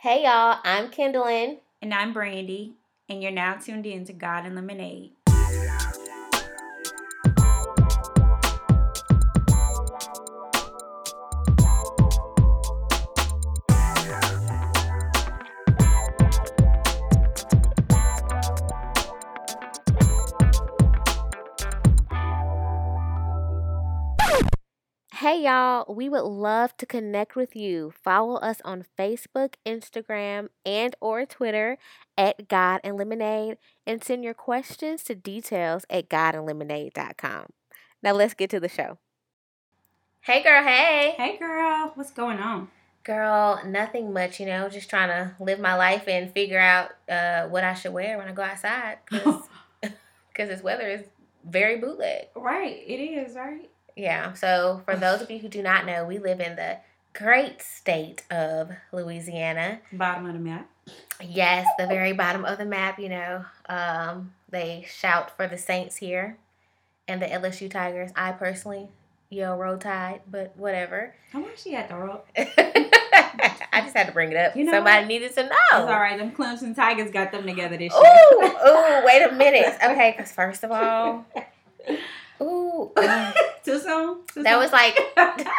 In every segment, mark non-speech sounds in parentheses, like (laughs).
Hey y'all, I'm Kendallin. And I'm Brandy, and you're now tuned in to God and Lemonade. Hey y'all, we would love to connect with you. Follow us on Facebook, Instagram, and or Twitter at God and Lemonade and send your questions to details at godandlemonade.com. Now let's get to the show. Hey girl, hey. Hey girl, what's going on? Girl, nothing much, you know, just trying to live my life and figure out uh, what I should wear when I go outside (laughs) because (laughs) this weather is very bootleg. Right, it is, right? Yeah. So for those of you who do not know, we live in the great state of Louisiana. Bottom of the map. Yes, the very bottom of the map. You know, um, they shout for the Saints here, and the LSU Tigers. I personally yell Roll Tide, but whatever. How much she at the roll? (laughs) I just had to bring it up. You know Somebody what? needed to know. It's all right. Them Clemson Tigers got them together this year. Ooh, ooh, wait a minute. (laughs) Okay, because first of all, (laughs) ooh, Too soon? Too that soon? was like (laughs)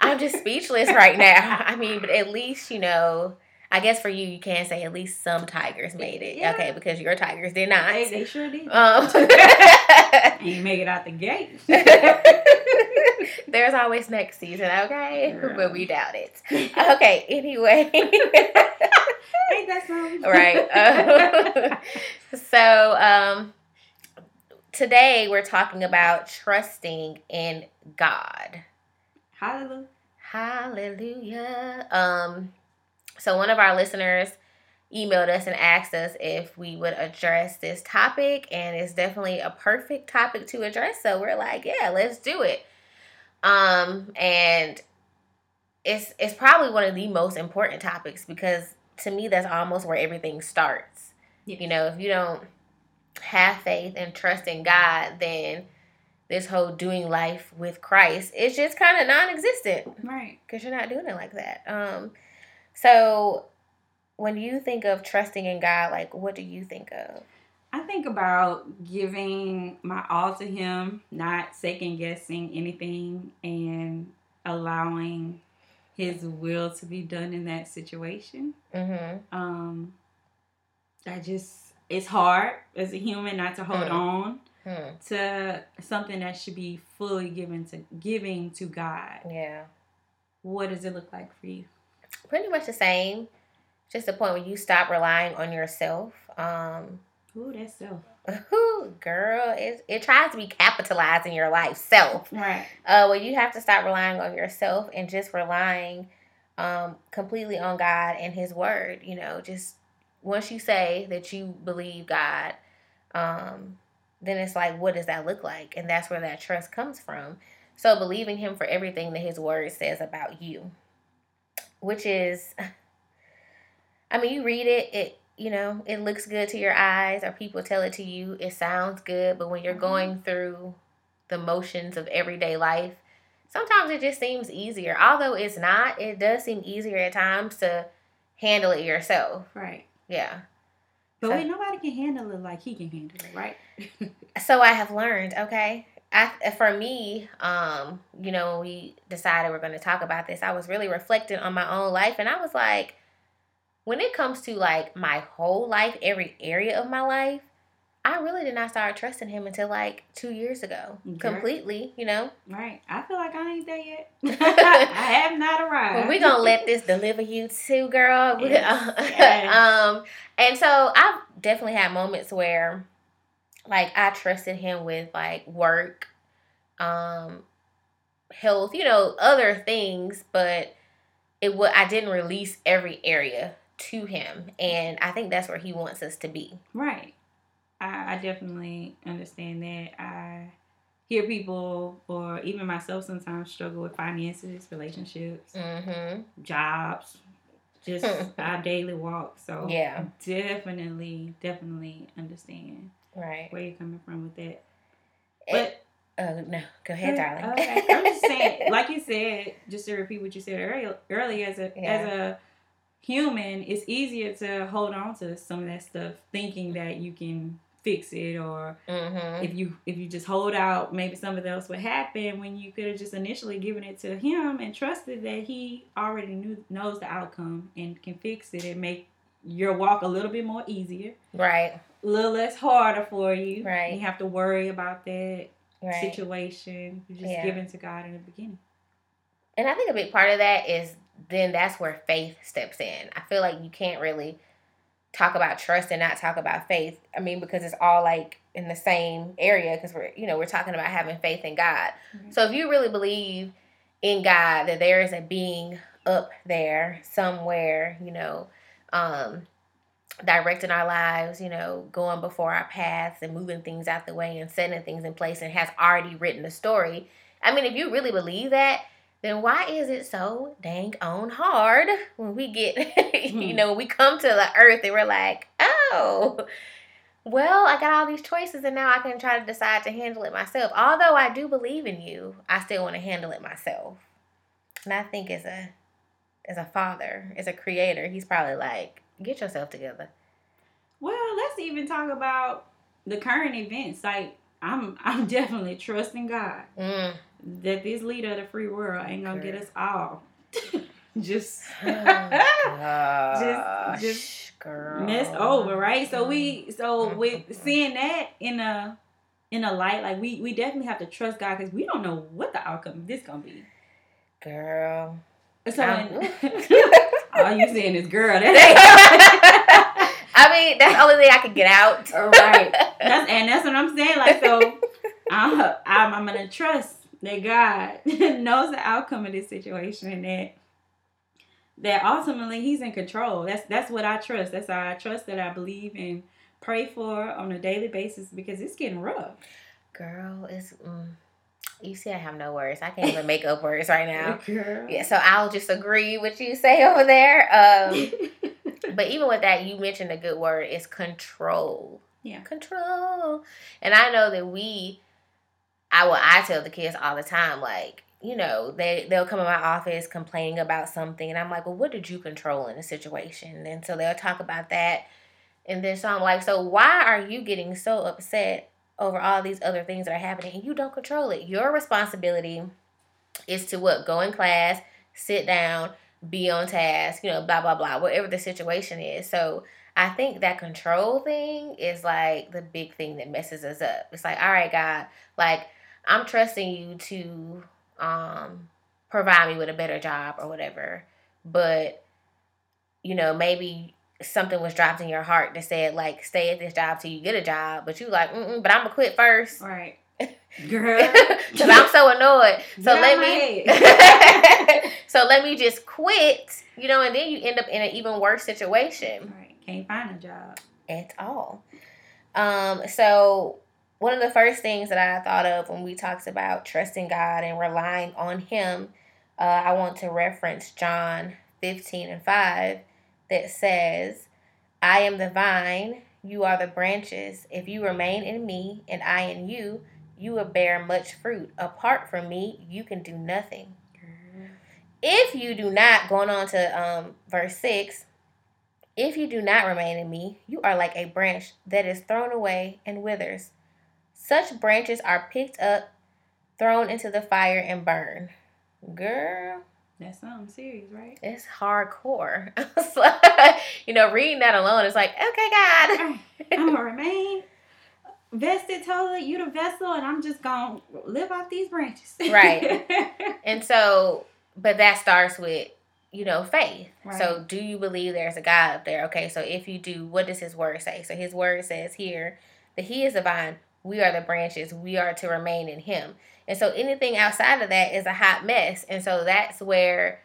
I'm just speechless right now. I mean, but at least you know. I guess for you, you can say at least some tigers made it. Yeah. Okay, because your tigers did not. They, they sure did. Um, (laughs) (laughs) Ain't make it out the gate. there's always next season, okay? Girl. But we doubt it. Okay, anyway. Ain't that something? right. So, um, today we're talking about trusting in God. Hallelujah. Hallelujah. Um, so one of our listeners emailed us and asked us if we would address this topic, and it's definitely a perfect topic to address. So we're like, yeah, let's do it. Um, and it's it's probably one of the most important topics because to me that's almost where everything starts. You know, if you don't have faith and trust in God, then this whole doing life with Christ is just kind of non-existent Right. because you're not doing it like that. Um, so when you think of trusting in God, like what do you think of? I think about giving my all to Him, not second guessing anything, and allowing His will to be done in that situation. Mm-hmm. Um, I just, it's hard as a human not to hold Hmm. on Hmm. to something that should be fully given to giving to God. Yeah, What does it look like for you? pretty much the same. Just the point where you stop relying on yourself. Um, Ooh, that's self. (laughs) Ooh, girl, it it tries to be capitalized in your life, self. Right. Uh, well, you have to stop relying on yourself and just relying um, completely on God and His Word. You know, just once you say that you believe God, um, then it's like, what does that look like? And that's where that trust comes from. So believing Him for everything that His Word says about you, which is, (sighs) I mean, you read it, it you know, it looks good to your eyes, or people tell it to you, it sounds good, but when you're Mhm. going through the motions of everyday life, sometimes it just seems easier. Although it's not, it does seem easier at times to handle it yourself. Right. Yeah. But So- wait, nobody can handle it like he can handle it, right? (laughs) So I have learned, okay. I, for me, um, you know, we decided we're going to talk about this, I was really reflecting on my own life, and I was like, when it comes to like my whole life, every area of my life, I really did not start trusting him until like two years ago, Okay. completely. You know, right. I feel like I ain't there yet. (laughs) (laughs) I have not arrived. Well, we're gonna let this deliver you too, girl. (laughs) Yes, yes. um, and so I've definitely had moments where, like, I trusted him with like work, um, health, you know, other things, but it would I didn't release every area to him, and I think that's where he wants us to be. Right. I, I definitely understand that. I hear people, or even myself, sometimes struggle with finances, relationships, Mm-hmm. jobs, just (laughs) our daily walk. So Yeah. definitely, definitely understand Right. where you're coming from with that. But oh no, go ahead, darling. Okay. I'm just saying, (laughs) like you said, just to repeat what you said earlier, earlier as a Yeah. as a human, it's easier to hold on to some of that stuff, thinking that you can fix it, or Mm-hmm. if you if you just hold out, maybe something else would happen. When you could have just initially given it to him and trusted that he already knew knows the outcome and can fix it and make your walk a little bit more easier, Right. a little less harder for you. Right. You have to worry about that Right. situation. You just Yeah. give it to God in the beginning. And I think a big part of that is then that's where faith steps in. I feel like you can't really talk about trust and not talk about faith. I mean, because it's all like in the same area because we're, you know, we're talking about having faith in God. Mhm. So if you really believe in God that there is a being up there somewhere, you know, um directing our lives, you know, going before our paths and moving things out the way and setting things in place and has already written a story. I mean, if you really believe that, then why is it so dang on hard when we get, (laughs) you Hmm. know, we come to the earth and we're like, oh, well, I got all these choices and now I can try to decide to handle it myself. Although I do believe in you, I still want to handle it myself. And I think as a as a father, as a creator, he's probably like, get yourself together. Well, let's even talk about the current events. Like I'm I'm (laughs) definitely trusting God Mm. That this leader of the free world ain't gonna get us all (laughs) (laughs) just Gosh, just girl. messed over, right? So we so Mhm. with seeing that in a in a light, like we we definitely have to trust God because we don't know what the outcome of this gonna be. girl. So in- (laughs) all you saying is girl. That I mean, that's the only thing I could get out. ain't right. That's and that's what I'm saying. Like so, I'm I'm, I'm gonna trust that God (laughs) knows the outcome of this situation and that that ultimately He's in control. That's that's what I trust. That's how I trust that I believe and pray for on a daily basis because it's getting rough. Girl, it's. Mm, you see, I have no words. I can't even make up words right now. (laughs) Girl. Yeah, so I'll just agree with you say over there. Um, (laughs) but even with that, you mentioned a good word. It's control. Yeah. control. And I know that we, I will. I tell the kids all the time, like you know, they they'll come in my office complaining about something, and I'm like, well, what did you control in the situation? And so they'll talk about that, and then so I'm like, so why are you getting so upset over all these other things that are happening, and you don't control it? Your responsibility is to what go in class, sit down, be on task, you know, blah blah blah, whatever the situation is. So I think that control thing is like the big thing that messes us up. It's like, all right, God, like I'm trusting you to um provide me with a better job or whatever. But you know, maybe something was dropped in your heart that said like stay at this job till you get a job, but you like, Mm-mm, but I'm gonna quit first right. (laughs) Girl. because I'm so annoyed. So Get let me. (laughs) so let me just quit, you know, and then you end up in an even worse situation Right. Can't find a job. at all. Um, so one of the first things that I thought of when we talked about trusting God and relying on Him, uh, I want to reference John 15 and 5 that says, I am the vine, you are the branches. If you remain in me and I in you, you will bear much fruit. Apart from me, you can do nothing. If you do not, going on to um, verse 6, if you do not remain in me, you are like a branch that is thrown away and withers. Such branches are picked up, thrown into the fire, and burned. Girl, That's something serious, right? it's hardcore. (laughs) You know, reading that alone, it's like, okay, God. (laughs) I'm gonna remain vested totally. You the vessel, and I'm just gonna live off these branches. Right. (laughs) And so, but that starts with, you know, faith. So, do you believe there's a God up there? Okay, so if you do, what does his word say? So, his word says here that he is the vine, we are the branches, we are to remain in him. And so, anything outside of that is a hot mess. And so, that's where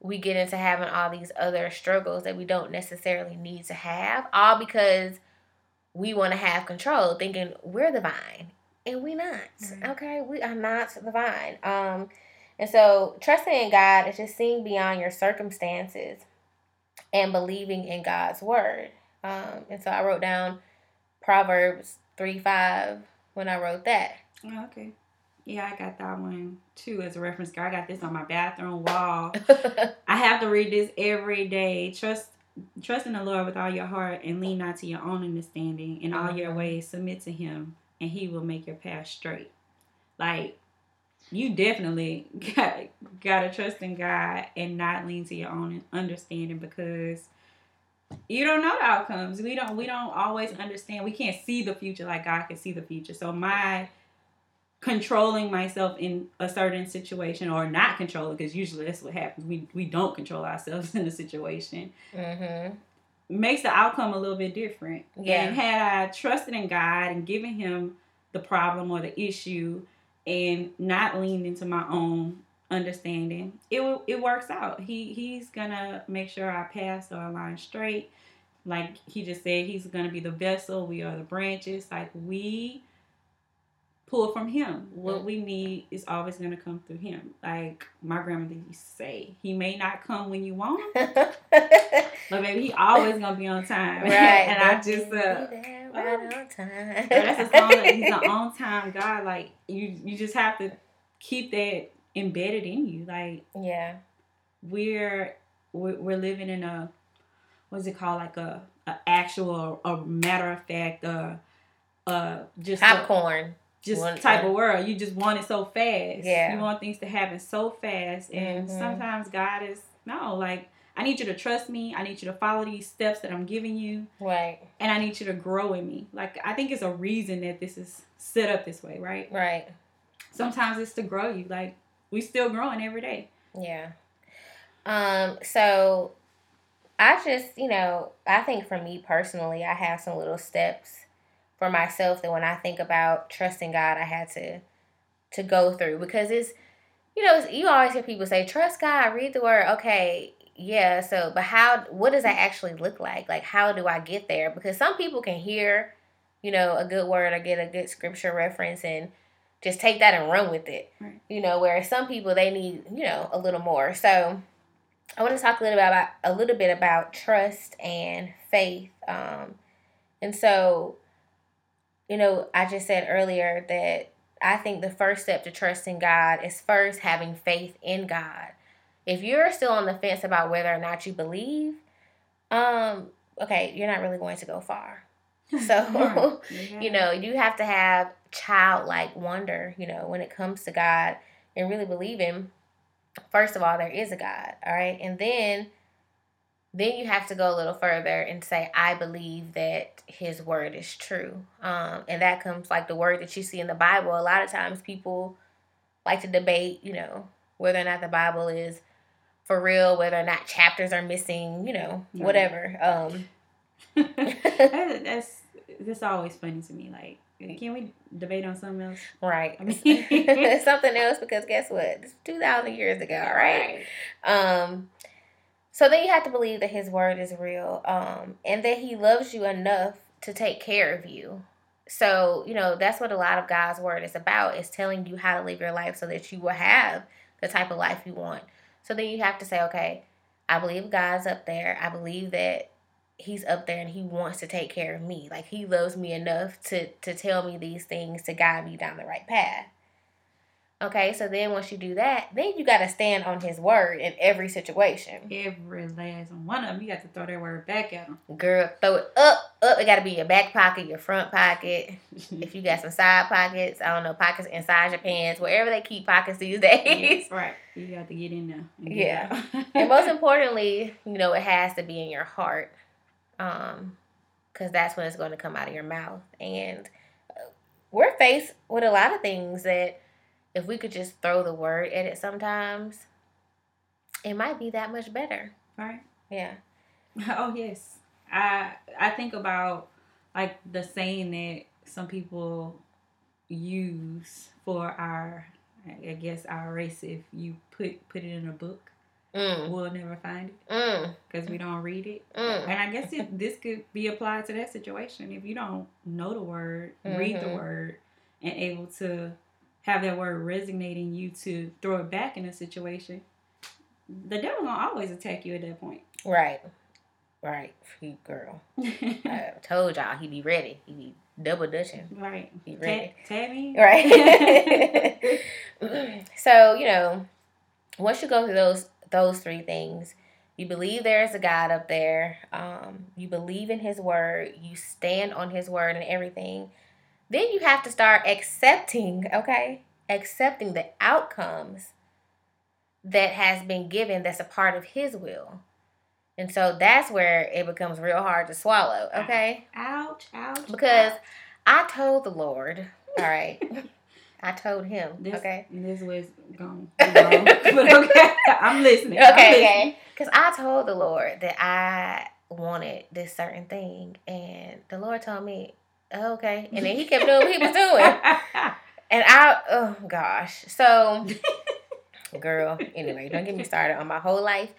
we get into having all these other struggles that we don't necessarily need to have, all because we want to have control, thinking we're the vine. And we not. Right. Okay, we are not the vine. Um, and so trusting in God is just seeing beyond your circumstances and believing in God's word. Um, and so I wrote down Proverbs 3 5 when I wrote that. Oh, okay. Yeah, I got that one too as a reference. card. I got this on my bathroom wall. (laughs) I have to read this every day. Trust trust in the Lord with all your heart and lean not to your own understanding. In all your Mhm. ways, submit to Him, and He will make your path straight. Like you definitely (laughs) got gotta trust in God and not lean to your own understanding because you don't know the outcomes. We don't we don't always understand. We can't see the future like God can see the future. So my controlling myself in a certain situation or not controlling because usually that's what happens. We we don't control ourselves (laughs) in a situation mhm. makes the outcome a little bit different. Yeah. And had I trusted in God and given him the problem or the issue and not leaned into my own understanding, it will it works out. He he's gonna make sure our paths are aligned straight. Like he just said, he's gonna be the vessel. We are the branches. Like we pull from him. What we need is always gonna come through him. Like my grandmother used to say, he may not come when you want him, (laughs) but baby, he always gonna be on time. (laughs) right. and I just uh right on time. that's a song that he's an (laughs) on time God. Like you you just have to keep that embedded in you. Like yeah. we're we're, living in a what's it called? Like a, a actual a matter of fact uh uh just a- Popcorn. just One- type one- of world. You just want it so fast. Yeah. You want things to happen so fast. And Mhm. sometimes God is no, like I need you to trust me. I need you to follow these steps that I'm giving you. Right. And I need you to grow in me. Like I think it's a reason that this is set up this way, right? Right. Sometimes it's to grow you. Like we still growing every day. Yeah. Um, so I just, you know, I think for me personally, I have some little steps for myself that when I think about trusting God, I had to to go through because it's you know, you always hear people say trust God, read the word. Okay, yeah, so but how what does that actually look like? Like how do I get there? Because some people can hear, you know, a good word or get a good scripture reference and just take that and run with it. Right. You know, whereas some people they need, you know, a little more. So I want to talk a little bit about a little bit about trust and faith. Um, and so, you know, I just said earlier that I think the first step to trusting God is first having faith in God. If you're still on the fence about whether or not you believe, um, okay, you're not really going to go far. (laughs) So, Yeah. (laughs) you know, you have to have childlike wonder, you know, when it comes to God and really believing, first of all, there is a God, all right? And then then you have to go a little further and say, I believe that his word is true. Um, and that comes like the word that you see in the Bible. A lot of times people like to debate, you know, whether or not the Bible is for real, whether or not chapters are missing, you know, whatever. Um, (laughs) that's that's always funny to me. Like, can we debate on something else? Right. (laughs) (laughs) Something else because guess what? It's 2,000 years ago, right? Um, so then you have to believe that his word is real um, and that he loves you enough to take care of you. So, you know, that's what a lot of God's word is about is telling you how to live your life so that you will have the type of life you want. So then you have to say, okay, I believe God's up there. I believe that he's up there and he wants to take care of me. Like he loves me enough to to tell me these things to guide me down the right path. Okay, so then once you do that, then you got to stand on his word in every situation. Every last one of them, you got to throw that word back at them. Girl, throw it up, up. It got to be your back pocket, your front pocket. If you got some side pockets, I don't know, pockets inside your pants, wherever they keep pockets these (laughs) days. Yes, right. You got to get in there. Yeah. and most (laughs) importantly, you know, it has to be in your heart. Um, because that's when it's going to come out of your mouth. And uh, we're faced with a lot of things that if we could just throw the word at it sometimes, it might be that much better. right. Yeah. (laughs) Oh yes, I I think about like the saying that some people use for our I guess our race. If you put put it in a book, Mm. we'll never find it Mm. because we don't read it. Mm. And I guess it, this could be applied to that situation. If you don't know the word, read the Mhm. word, and able to have that word resonating you to throw it back in a situation, the devil gonna always attack you at that point. Right. Right. You girl. (laughs) I told y'all he be ready. He be double dutching. Right. You ready? Tammy. Right. (laughs) (laughs) so, you know, once you go through those those three things, you believe there is a God up there, um, you believe in his word, you stand on his word and everything, then you have to start accepting, okay? Accepting the outcomes that has been given that's a part of his will. And so that's where it becomes real hard to swallow, okay? Ouch, ouch. Because ouch. I told the Lord, all right, I told him, this, okay? This was gone. (laughs) but okay, I'm listening. Okay, I'm listening. okay. Because I told the Lord that I wanted this certain thing, and the Lord told me, oh, okay. And then he kept doing what he was doing. (laughs) And I, oh gosh. So, girl, anyway, don't get me started on my whole life.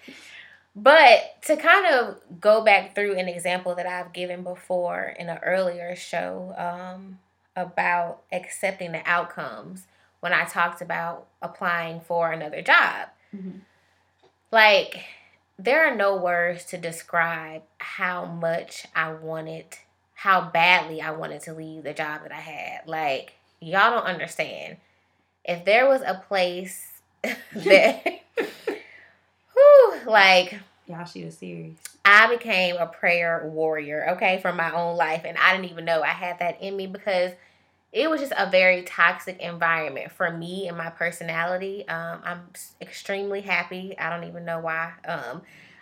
But to kind of go back through an example that I've given before in an earlier show um, about accepting the outcomes when I talked about applying for another job. Mhm. Like, there are no words to describe how much I wanted, how badly I wanted to leave the job that I had. Like, y'all don't understand. If there was a place (laughs) that, (laughs) whew, like, Y'all, she was serious. I became a prayer warrior, okay, from my own life. And I didn't even know I had that in me because it was just a very toxic environment for me and my personality. Um, I'm extremely happy. I don't even know why. Um,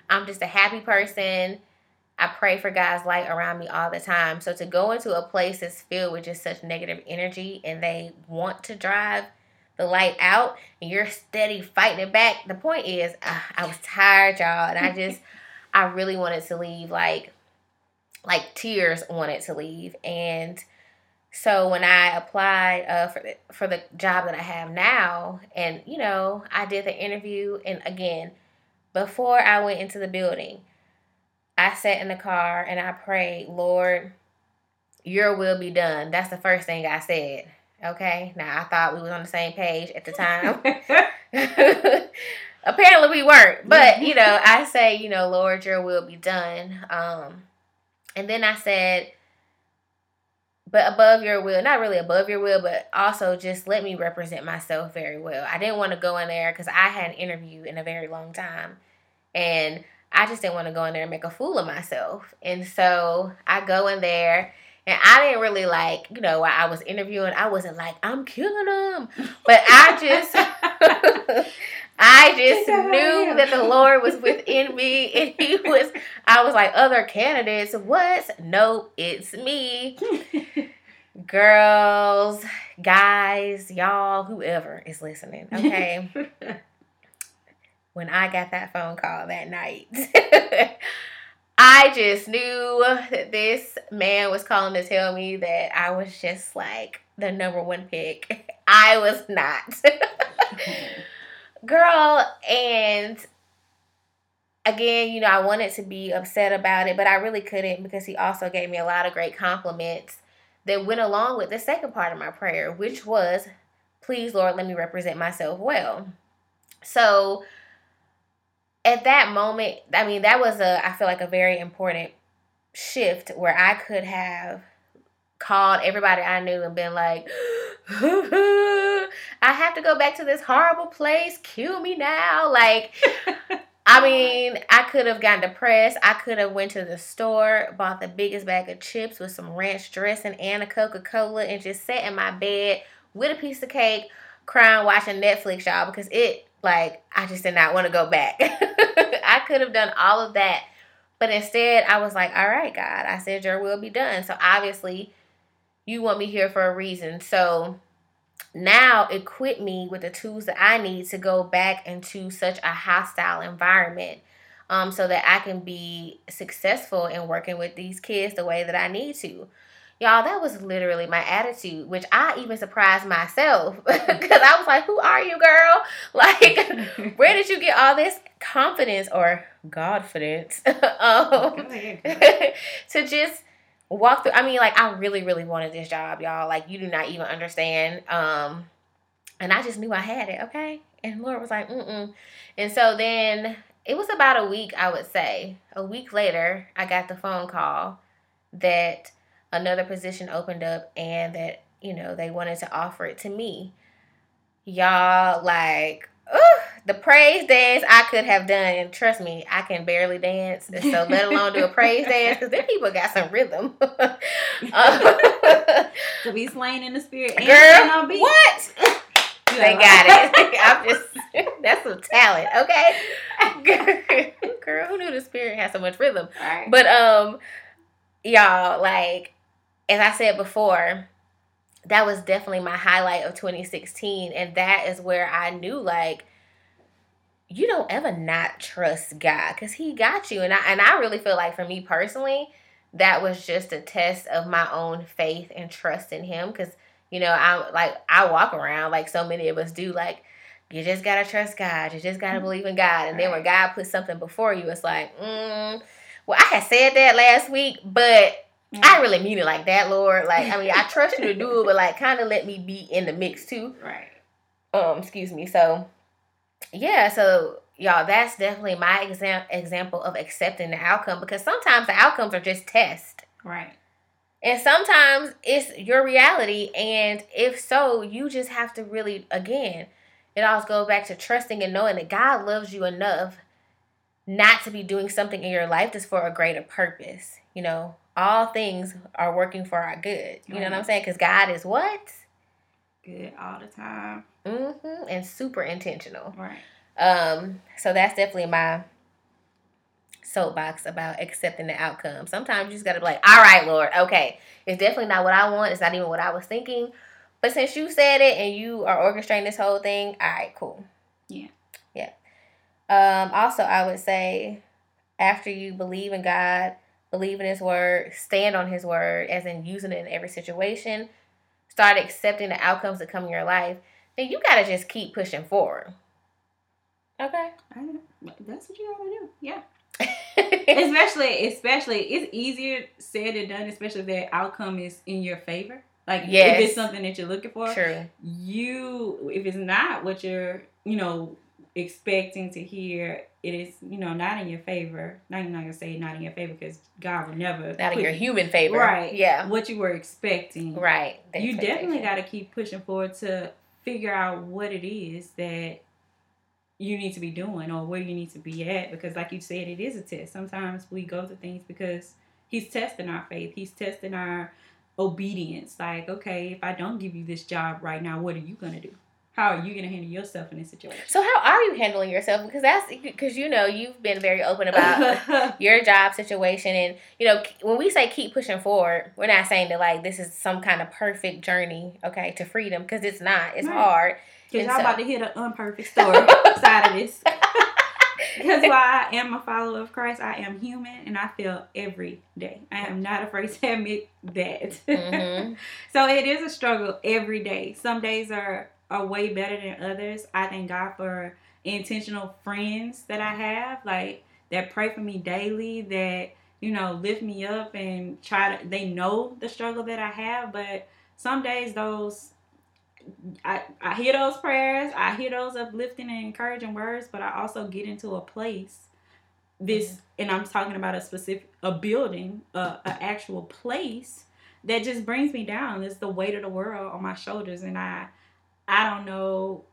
I'm just a happy person. I pray for God's light around me all the time. So to go into a place that's filled with just such negative energy and they want to drive the light out and you're steady fighting it back. The point is, uh, I was tired, y'all, and I (laughs) just, I really wanted to leave. Like, like tears wanted to leave, and so when I applied uh, for the, for the job that I have now, and you know, I did the interview, and again, before I went into the building, I sat in the car and I prayed, Lord, Your will be done. That's the first thing I said. Okay. Now I thought we was on the same page at the time. (laughs) (laughs) Apparently we weren't. But, you know, I say, you know, Lord, your will be done. Um, and then I said, but above your will, not really above your will, but also just let me represent myself very well. I didn't want to go in there because I had an interview in a very long time. And I just didn't want to go in there and make a fool of myself. And so I go in there and I didn't really like, you know, while I was interviewing, I wasn't like, I'm killing them. But I just, (laughs) I just Get that out of knew that the Lord was within me. And He was, I was like, other candidates, what? No, it's me. Girls, guys, y'all, whoever is listening, okay? (laughs) when I got that phone call that night, (laughs) I just knew that this man was calling to tell me that I was just like the number one pick. (laughs) I was not. (laughs) Girl, and again, you know, I wanted to be upset about it, but I really couldn't because he also gave me a lot of great compliments that went along with the second part of my prayer, which was, please, Lord, let me represent myself well. So, at that moment, I mean, that was a, I feel like a very important shift where I could have called everybody I knew and been like, (gasps) I have to go back to this horrible place. Kill me now. Like, (laughs) I mean, I could have gotten depressed. I could have went to the store, bought the biggest bag of chips with some ranch dressing and a Coca-Cola and just sat in my bed with a piece of cake, crying, watching Netflix, y'all, because it, like, I just did not want to go back. (laughs) I could have done all of that. But instead, I was like, all right, God, I said your will be done. So obviously, you want me here for a reason. So now equip me with the tools that I need to go back into such a hostile environment um, so that I can be successful in working with these kids the way that I need to. Y'all, that was literally my attitude, which I even surprised myself (laughs) because I was like, Who are you, girl? (laughs) Like, (laughs) where did you get all this confidence or godfidence um, to just walk through? I mean, like, I really, really wanted this job, y'all. Like, you do not even understand. Um, and I just knew I had it, okay? And Lord was like, mm-mm. And so then it was about a week, I would say. A week later, I got the phone call that another position opened up and that, you know, they wanted to offer it to me. Y'all, like, Ooh, the praise dance I could have done, and trust me, I can barely dance. So let alone do a praise dance, because then people got some rhythm. (laughs) to be slain in the spirit, And girl. what? they got it. (laughs) I'm just that's some talent, okay? (laughs) Girl, who knew the spirit had so much rhythm? Right. But um, y'all, like as I said before, that was definitely my highlight of 2016 and that is where i knew like you don't ever not trust god because he got you and I, and I really feel like for me personally that was just a test of my own faith and trust in him because you know i like i walk around like so many of us do like you just gotta trust god you just gotta believe in god and then when god puts something before you it's like mm, well i had said that last week but Mm-hmm. I really mean it like that, Lord. Like, I mean, I trust you to do it, but like, (laughs) kind of let me be in the mix too. Right. Um, excuse me. So, yeah. So, y'all, that's definitely my exam- example of accepting the outcome because sometimes the outcomes are just tests. Right. And sometimes it's your reality, and if so, you just have to really, again, it all goes back to trusting and knowing that God loves you enough not to be doing something in your life just for a greater purpose. You know, all things are working for our good. You know what I'm saying? Because God is what? Good all the time. Mm-hmm. And super intentional. Right. Um. So that's definitely my soapbox about accepting the outcome. Sometimes you just gotta be like, all right, Lord, okay, it's definitely not what I want. It's not even what I was thinking. But since you said it and you are orchestrating this whole thing, all right, cool. Yeah. Yeah. Um. Also, I would say after you believe in God believe in his word, stand on his word, as in using it in every situation, start accepting the outcomes that come in your life, then you gotta just keep pushing forward. Okay. that's what you gotta do. Yeah. (laughs) especially, especially, it's easier said than done. Especially if that outcome is in your favor. Like, yes. if it's something that you're looking for, true. You, if it's not what you're, you know, expecting to hear it is you know not in your favor. Not even not gonna say not in your favor because god would never not in your human favor. Right. Yeah. What you were expecting. Right. You definitely got to keep pushing forward to figure out what it is that you need to be doing or where you need to be at because like you said it is a test. Sometimes we go through things because he's testing our faith. He's testing our obedience. Like okay if i don't give you this job right now what are you gonna do how are you going to handle yourself in this situation? So how are you handling yourself? Because that's because you know you've been very open about (laughs) your job situation, and you know when we say keep pushing forward, we're not saying that like this is some kind of perfect journey, okay, to freedom because it's not. It's right. hard. Because y'all so, about to hit an unperfect story side of this. (laughs) because while I am a follower of Christ, I am human and I feel every day. I am not afraid to admit that. Mm-hmm. (laughs) so it is a struggle every day. Some days are are way better than others. I thank God for intentional friends that I have, like that pray for me daily, that you know lift me up and try to. They know the struggle that I have, but some days those I, I hear those prayers, I hear those uplifting and encouraging words, but I also get into a place this and I'm talking about a specific a building, a, a actual place that just brings me down. It's the weight of the world on my shoulders and I I don't know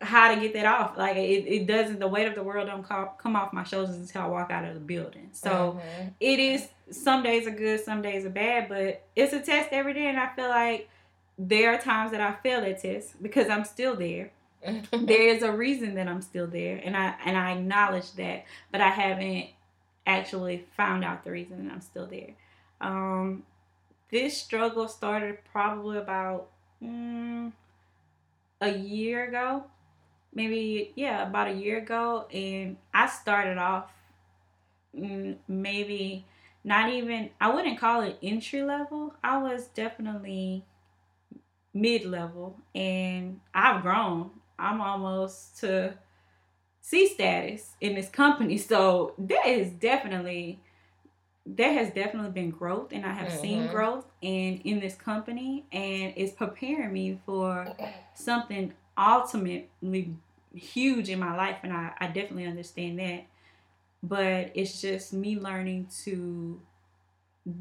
how to get that off. Like it, it doesn't the weight of the world don't come, come off my shoulders until I walk out of the building. So mm-hmm. it is some days are good, some days are bad, but it's a test every day and I feel like there are times that I fail that test because I'm still there. (laughs) there is a reason that I'm still there and I and I acknowledge that, but I haven't actually found out the reason that I'm still there. Um, this struggle started probably about mm, a year ago, maybe yeah, about a year ago, and I started off mm, maybe not even I wouldn't call it entry level. I was definitely mid level, and I've grown. I'm almost to C status in this company, so there is definitely there has definitely been growth and I have mm-hmm. seen growth and in this company and it's preparing me for something ultimately huge in my life and I, I definitely understand that. But it's just me learning to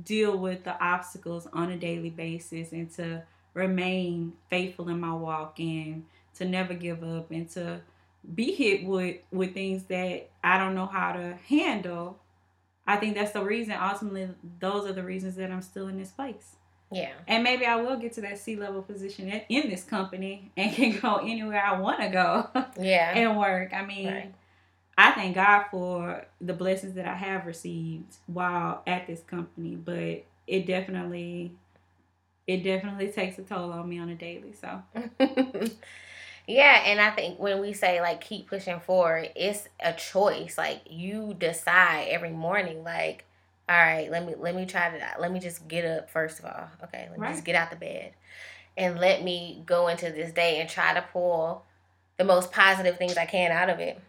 deal with the obstacles on a daily basis and to remain faithful in my walk and to never give up and to be hit with with things that I don't know how to handle. I think that's the reason ultimately those are the reasons that I'm still in this place. Yeah. And maybe I will get to that C level position in, in this company and (laughs) can go anywhere I want to go. (laughs) Yeah. and work. I mean, Right. I thank God for the blessings that I have received while at this company, but it definitely it definitely takes a toll on me on a daily. So (laughs) yeah, and I think when we say like keep pushing forward, it's a choice. Like you decide every morning, like, all right, let me let me try to let me just get up first of all. Okay, let me just get out the bed. And let me go into this day and try to pull the most positive things I can out of it.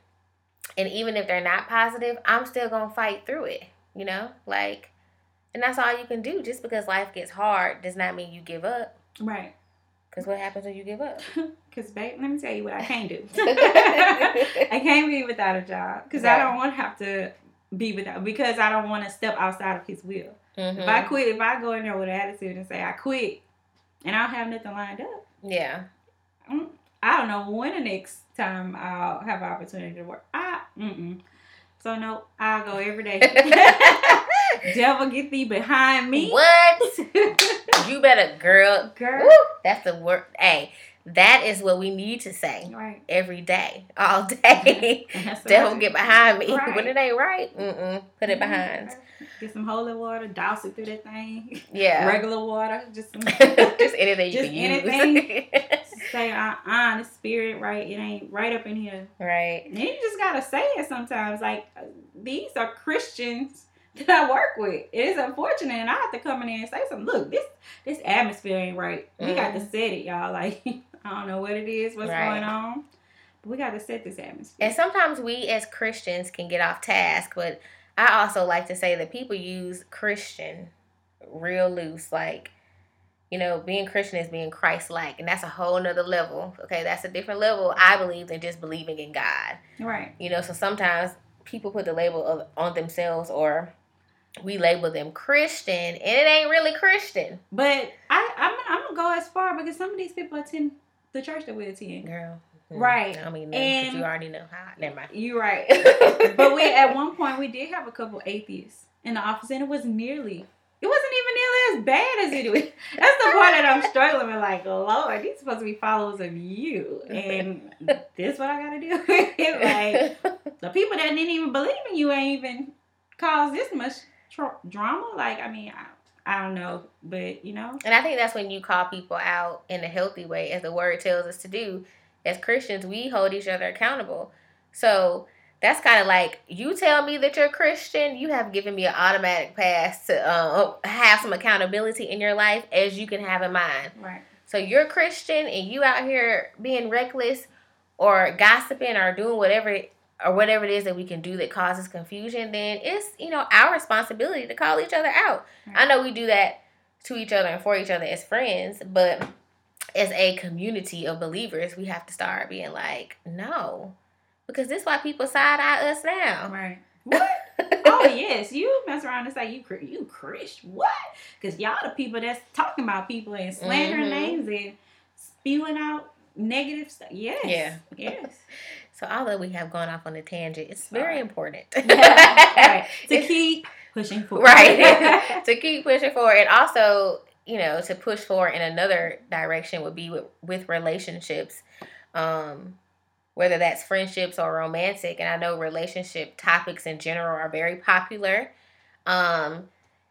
And even if they're not positive, I'm still gonna fight through it. You know? Like and that's all you can do. Just because life gets hard does not mean you give up. right. Because what happens when you give up? (laughs) Cause babe, let me tell you what I can't do. (laughs) I can't be without a job because I don't want to have to be without because I don't want to step outside of His will. If I Mhm. quit, if I go in there with an attitude and say I quit, and I don't have nothing lined up, Yeah. mm, I don't know when the next time I'll have an opportunity to work. I mm-mm. So no, I'll go every day. (laughs) Devil, get thee behind me. What? (laughs) You better, girl. Girl. Woo, that's the word. Hey, that is what we need to say Right. every day, all day. And (laughs) that's (laughs) what Devil, get behind me. Right. When it ain't right, mm-mm, put it behind. Get some holy water, douse it through that thing. Yeah. Regular water, just just anything you Just can use. anything. say, uh, uh, the spirit, right? It ain't right up in here. right. And you just gotta say it sometimes. Like these are Christians that I work with. It is unfortunate, and I have to come in there and say something. Look, this this atmosphere ain't right. We got to Mhm. set it, y'all. (laughs) Like I don't know what it is, what's Right. going on, but we got to set this atmosphere. And sometimes we as Christians can get off task, but I also like to say that people use Christian real loose. Like, you know, being Christian is being Christ like, and that's a whole nother level. Okay, that's a different level, I believe, than just believing in God. right. You know, so sometimes people put the label of, on themselves or we label them Christian and it ain't really Christian. But I I'm I'm gonna go as far because some of these people attend the church that we attend. Girl. mm, Right. I mean, And- you already know how. Never mind. You're right. (laughs) but we at one point we did have a couple atheists in the office, and it was nearly. It wasn't even nearly as bad as it was. (laughs) That's the part that I'm struggling with. Like, Lord, these supposed to be followers of you, and (laughs) this is what I gotta do. like the people that didn't even believe in you ain't even caused this much tr- drama. Like, I mean, I, I don't know, but you know, And I think that's when you call people out in a healthy way, as the word tells us to do. As Christians, we hold each other accountable. So that's kind of like you tell me that you're a Christian, you have given me an automatic pass to uh, have some accountability in your life as you can have in mine. right, So you're Christian and you out here being reckless or gossiping or doing whatever or whatever it is that we can do that causes confusion, then it's you know our responsibility to call each other out. I know we do that to each other and for each other as friends, but as a community of believers, we have to start being like, no, because this is why people side eye us now. right. (laughs) What? oh yes, you mess around and say you you Christian. What? Because y'all the people that's talking about people and slandering Mhm. names and spewing out negative stuff. Yes. Yeah. Yes. So although we have gone off on a tangent, it's very important. (laughs) right. (laughs) To keep pushing forward. right (laughs) to keep pushing forward and also you know to push forward in another direction would be with, with relationships um whether that's friendships or romantic and i know relationship topics in general are very popular um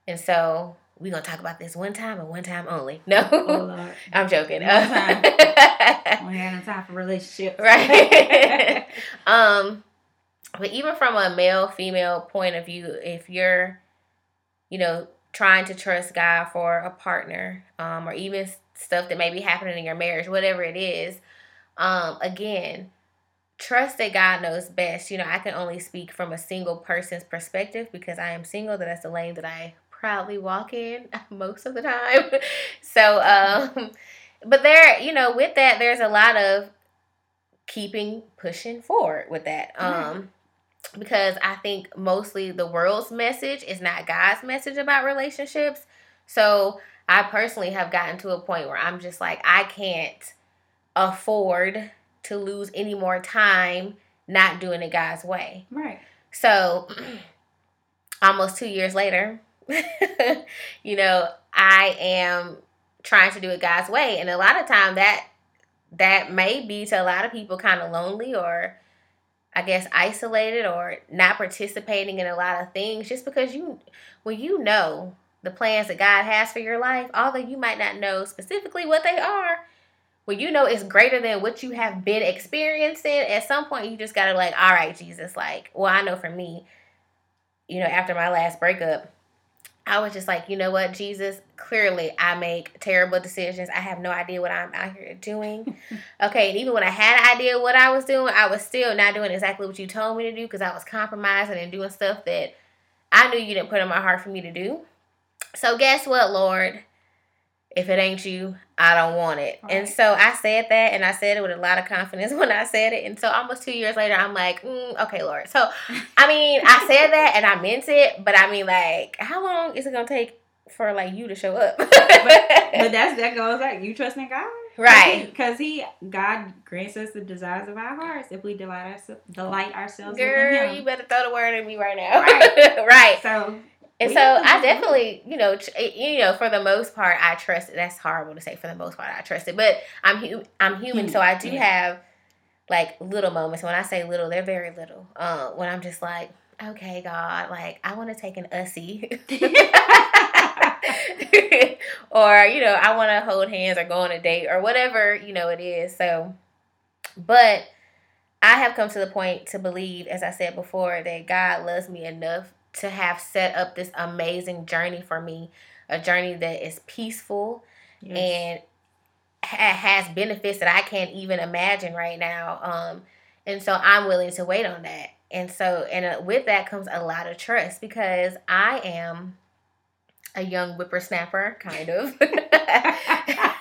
and so we're gonna talk about this one time and one time only no oh Lord. (laughs) i'm joking One time. (laughs) Only time for relationships. right (laughs) um but even from a male female point of view if you're you know trying to trust god for a partner um or even stuff that may be happening in your marriage whatever it is um again trust that god knows best you know i can only speak from a single person's perspective because i am single that's the lane that i proudly walk in (laughs) most of the time (laughs) so um but there you know with that there's a lot of keeping pushing forward with that Right. um because I think mostly the world's message is not God's message about relationships. So I personally have gotten to a point where I'm just like, I can't afford to lose any more time not doing it God's way. Right. So (clears throat) almost two years later, (laughs) you know, I am trying to do it God's way. And a lot of time that that may be to a lot of people kind of lonely or I guess isolated or not participating in a lot of things just because you when you know the plans that God has for your life, although you might not know specifically what they are, when you know it's greater than what you have been experiencing, at some point you just gotta like, all right, Jesus, like, well, I know for me, you know, after my last breakup, I was just like, you know what, Jesus, clearly I make terrible decisions. I have no idea what I'm out here doing. (laughs) okay, and even when I had an idea what I was doing, I was still not doing exactly what you told me to do because I was compromising and doing stuff that I knew you didn't put in my heart for me to do. So guess what, Lord? If it ain't you, I don't want it. Right. And so I said that, and I said it with a lot of confidence (laughs) when I said it. And so almost two years later, I'm like, mm, okay, Lord. So, (laughs) I mean, I said that and I meant it, but I mean, like, how long is it gonna take for like you to show up? but, but (laughs) that's that goes like you trust in God, right? Because he, he, God grants us the desires of our hearts if we delight ourselves, delight ourselves. Girl, you better throw the word at me right now, right? right. So and so I definitely, you know, eh, you know, for the most part, I trust. It. That's horrible to say. For the most part, I trust it. But I'm hu- I'm human, so I do have like little moments. When I say little, they're very little. Uh, when I'm just like, okay, God, like I want to take an ussy, (laughs) or you know, I want to hold hands or go on a date or whatever you know it is. So, but I have come to the point to believe, as I said before, that God loves me enough to have set up this amazing journey for me, a journey that is peaceful yes. and ha- has benefits that I can't even imagine right now. Um, and so I'm willing to wait on that. And so, and uh, with that comes a lot of trust because I am a young whippersnapper, kind of. (laughs) (laughs)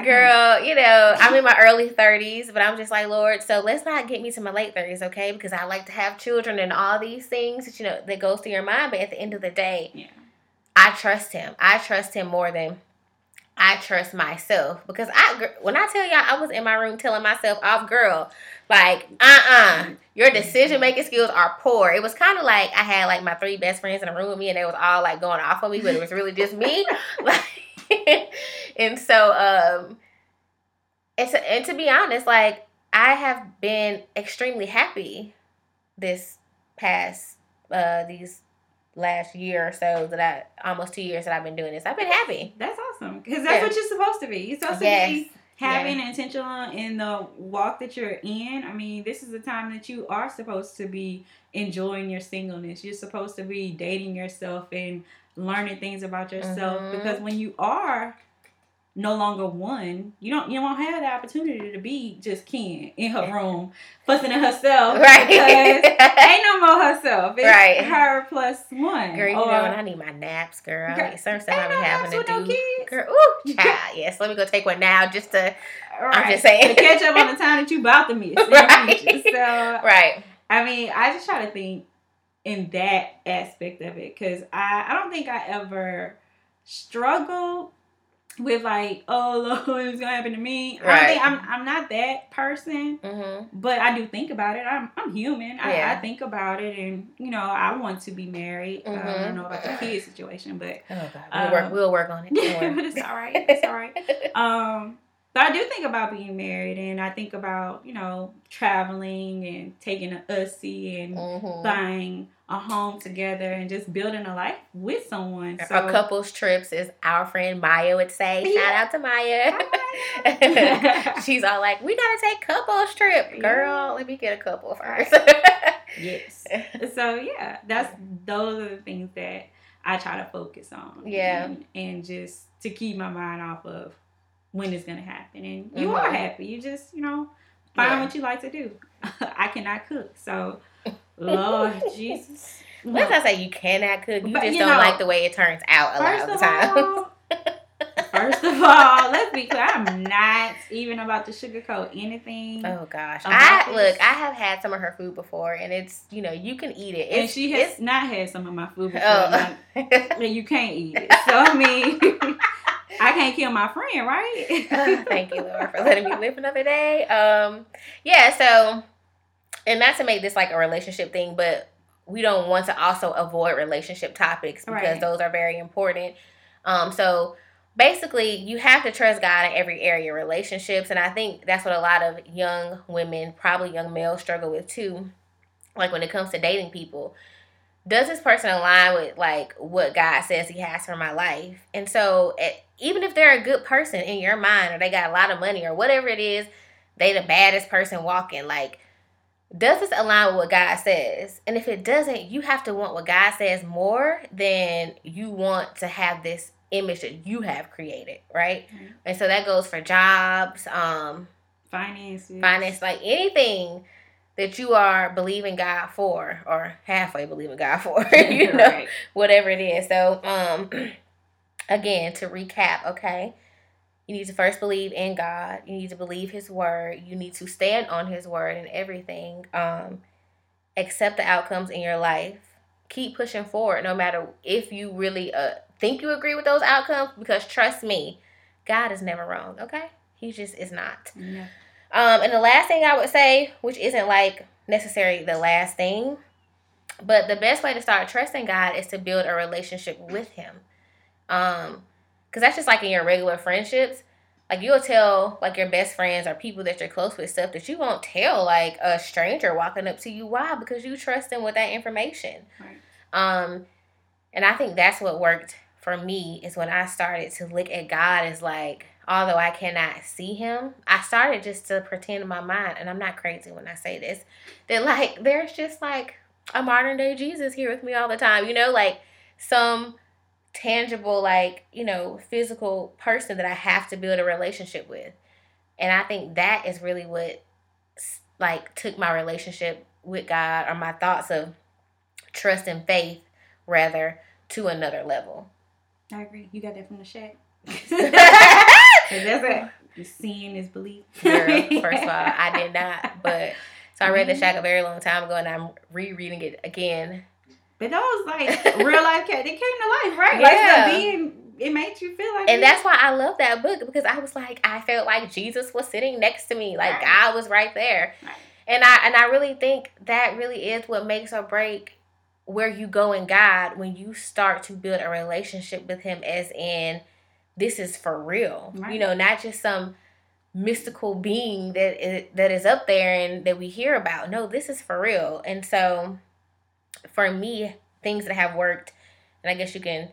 a Girl, you know, I'm in my early 30s, but I'm just like, Lord, so let's not get me to my late 30s, okay? Because I like to have children and all these things that, you know, that goes through your mind. But at the end of the day, yeah. I trust him. I trust him more than I trust myself. Because I, when I tell y'all, I was in my room telling myself off, girl, like, uh-uh, your mm-hmm. decision making skills are poor. It was kind of like I had like my three best friends in a room with me and they was all like going off on me, but it was really just me. (laughs) like, (laughs) and so um it's and to be honest, like I have been extremely happy this past uh these last year or so that I almost two years that I've been doing this. I've been happy. That's awesome because that's yeah. what you're supposed to be. You're supposed yes. to be having yeah. intentional in the walk that you're in. I mean, this is the time that you are supposed to be enjoying your singleness. You're supposed to be dating yourself and learning things about yourself mm-hmm. because when you are no longer one, you don't you won't have the opportunity to be just Ken in her room fussing at herself. (laughs) Right. ain't no more herself. It's right. her plus one. Girl, you or, know I need my naps, girl. girl certain stuff I be having to do. No girl, ooh, (laughs) child, yes. Let me go take one now just to right. I'm just saying. to catch up on the time that you about to miss. (laughs) right. So Right. I mean, I just try to think in that aspect of it because I, I don't think I ever struggled with like, oh (laughs) Lord, it's gonna happen to me. Right. I think I'm I'm not that person, mm-hmm. but I do think about it. I'm I'm human. Yeah. I, I, think about it, and you know, I want to be married. Mm-hmm. Uh, I don't know about the kid situation, but oh God, we'll um, work we'll work on it. (laughs) it's all right. It's all right. (laughs) Um, but I do think about being married, and I think about you know traveling and taking a ussy and mm-hmm. buying a home together and just building a life with someone. So, a couples trips is our friend Maya would say. Yeah. Shout out to Maya. (laughs) She's all like, "We gotta take couples trip, girl. Yeah. Let me get a couple first. (laughs) yes. (laughs) So yeah, that's those are the things that I try to focus on. Yeah. And, and just to keep my mind off of when it's gonna happen. And you mm-hmm. are happy. You just, you know, find yeah. what you like to do. (laughs) I cannot cook, so (laughs) Lord Jesus. Once I say you cannot cook, you but, just you don't know, like the way it turns out a lot of the time. First of all, let's be clear. I'm not even about to sugarcoat anything. Oh gosh, I look. I have had some of her food before, and it's you know you can eat it. It's, and she has not had some of my food before. Oh. (laughs) and you can't eat it. So I mean, I can't kill my friend, right? uh, (laughs) thank you, Lord, for letting me live another day. Um, yeah. So, and not to make this like a relationship thing, but we don't want to also avoid relationship topics because right. those are very important. Um, so basically, you have to trust God in every area of relationships, and I think that's what a lot of young women, probably young males, struggle with too. Like when it comes to dating people, does this person align with like what God says He has for my life? And so, it, even if they're a good person in your mind, or they got a lot of money, or whatever it is, they the baddest person walking, like does this align with what God says? And if it doesn't, you have to want what God says more than you want to have this image that you have created, right? Mm-hmm. And so that goes for jobs, um, finances, finance, like anything that you are believing God for, or halfway believing God for, (laughs) you know, right. whatever it is. So, um, (clears throat) again, to recap, okay, you need to first believe in God. You need to believe His word. You need to stand on His word and everything. Um, accept the outcomes in your life. Keep pushing forward, no matter if you really uh, think you agree with those outcomes. Because trust me, God is never wrong. Okay, He just is not. Yeah. Um, and the last thing I would say, which isn't like necessarily the last thing, but the best way to start trusting God is to build a relationship with Him. Um, because that's just like in your regular friendships. Like you'll tell like your best friends or people that you're close with stuff that you won't tell like a stranger walking up to you. Why? Because you trust them with that information. Right. Um, and I think that's what worked for me is when I started to look at God as like, although I cannot see him, I started just to pretend in my mind, and I'm not crazy when I say this, that like there's just like a modern day Jesus here with me all the time. You know, like some tangible, like, you know, physical person that I have to build a relationship with. And I think that is really what, like, took my relationship with God or my thoughts of trust and faith, rather, to another level. I agree. You got that from the shack. (laughs) (laughs) that's it. The seeing is belief. Girl, first of all, (laughs) I did not. But so I read the shack a very long time ago and I'm rereading it again but those like real life cat, they came to life, right? Yeah. Like being it made you feel like And that's why I love that book because I was like I felt like Jesus was sitting next to me. Like right. God was right there. Right. And I and I really think that really is what makes or break where you go in God when you start to build a relationship with him as in this is for real. Right. You know, not just some mystical being that is, that is up there and that we hear about. No, this is for real. And so for me, things that have worked, and I guess you can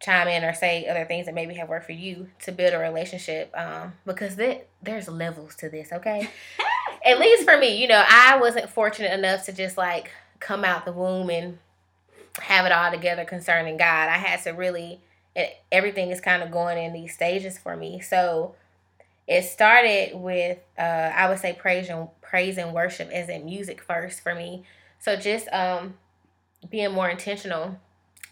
chime in or say other things that maybe have worked for you to build a relationship um, because th- there's levels to this okay (laughs) at least for me you know i wasn't fortunate enough to just like come out the womb and have it all together concerning god i had to really it, everything is kind of going in these stages for me so it started with uh, i would say praise and praise and worship as in music first for me so just um being more intentional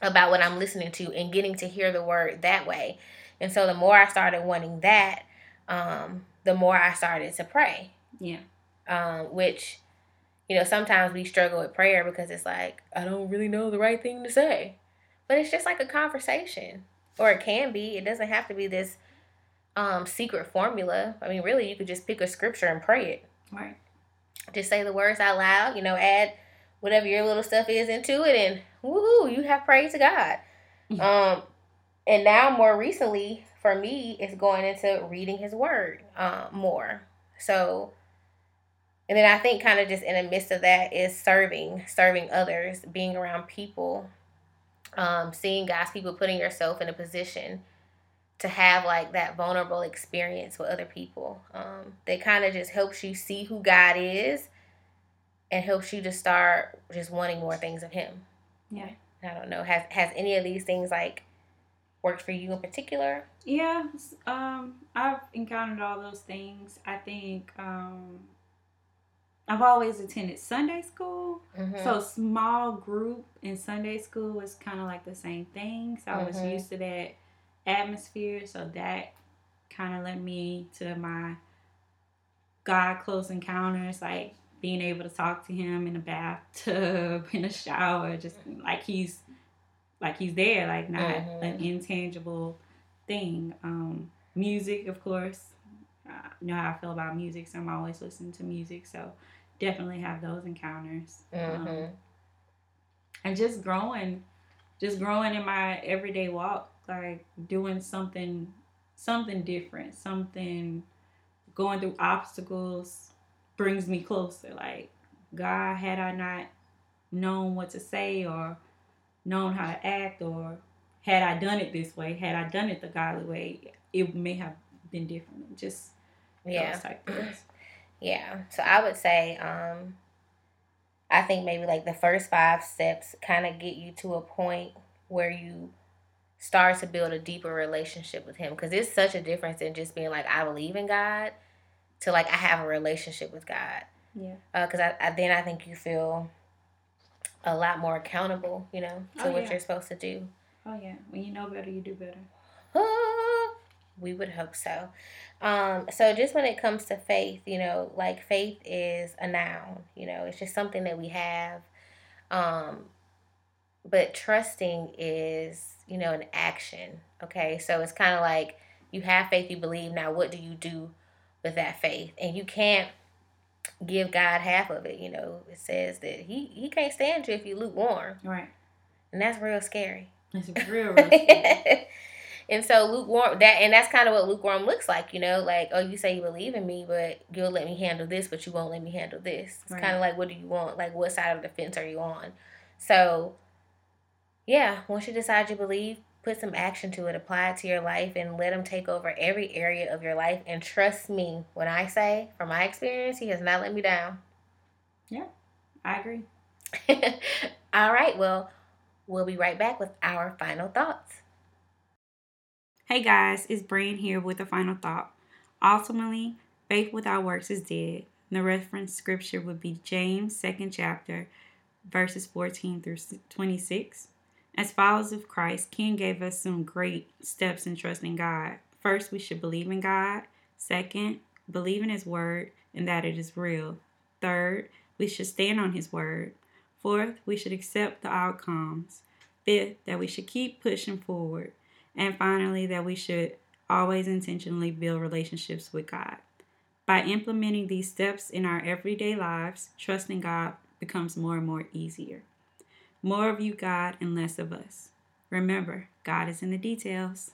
about what I'm listening to and getting to hear the word that way. And so the more I started wanting that, um, the more I started to pray. Yeah. Um, which, you know, sometimes we struggle with prayer because it's like, I don't really know the right thing to say. But it's just like a conversation. Or it can be. It doesn't have to be this um, secret formula. I mean, really, you could just pick a scripture and pray it. Right. Just say the words out loud, you know, add whatever your little stuff is into it, and woohoo, you have praise to God. Mm-hmm. Um, and now more recently for me, it's going into reading His Word uh, more. So, and then I think kind of just in the midst of that is serving, serving others, being around people, um, seeing God's people, putting yourself in a position to have like that vulnerable experience with other people. Um, that kind of just helps you see who God is and helps you to start just wanting more things of him. Yeah. I don't know. Has has any of these things like worked for you in particular? Yeah. Um, I've encountered all those things. I think um, I've always attended Sunday school. Mm-hmm. So small group in Sunday school was kind of like the same thing. So I was mm-hmm. used to that atmosphere. So that kind of led me to my God close encounters, like being able to talk to him in a bathtub, (laughs) in a shower, just like he's like he's there, like not mm-hmm. an intangible thing. Um, music, of course. Uh, know how I feel about music, so I'm always listening to music. So definitely have those encounters. Mm-hmm. Um, and just growing, just growing in my everyday walk, like doing something, something different, something, going through obstacles brings me closer. Like God, had I not known what to say or known how to act, or had I done it this way, had I done it the godly way, it may have been different. Just yeah, yeah. So I would say, um, I think maybe like the first five steps kind of get you to a point where you start to build a deeper relationship with him because it's such a difference in just being like I believe in God to like I have a relationship with God. Yeah. Because uh, I, I then I think you feel a lot more accountable, you know, to oh, what yeah. you're supposed to do. Oh yeah, when you know better, you do better. (laughs) we would hope so. Um, so just when it comes to faith, you know, like faith is a noun, you know, it's just something that we have. Um, but trusting is, you know, an action. Okay. So it's kind of like you have faith, you believe. Now, what do you do with that faith? And you can't give God half of it. You know, it says that he, he can't stand you if you lukewarm. Right. And that's real scary. It's real, real scary. (laughs) And so lukewarm that and that's kind of what lukewarm looks like, you know, like, oh you say you believe in me, but you'll let me handle this, but you won't let me handle this. It's right. kinda like what do you want? Like what side of the fence are you on? So yeah, once you decide you believe, put some action to it, apply it to your life and let him take over every area of your life. And trust me when I say, from my experience, he has not let me down. Yeah, I agree. (laughs) All right, well, we'll be right back with our final thoughts. Hey guys, it's Brain here with a final thought. Ultimately, faith without works is dead. The reference scripture would be James, second chapter, verses 14 through 26. As followers of Christ, Ken gave us some great steps in trusting God. First, we should believe in God. Second, believe in His Word and that it is real. Third, we should stand on His Word. Fourth, we should accept the outcomes. Fifth, that we should keep pushing forward. And finally, that we should always intentionally build relationships with God. By implementing these steps in our everyday lives, trusting God becomes more and more easier. More of you, God, and less of us. Remember, God is in the details.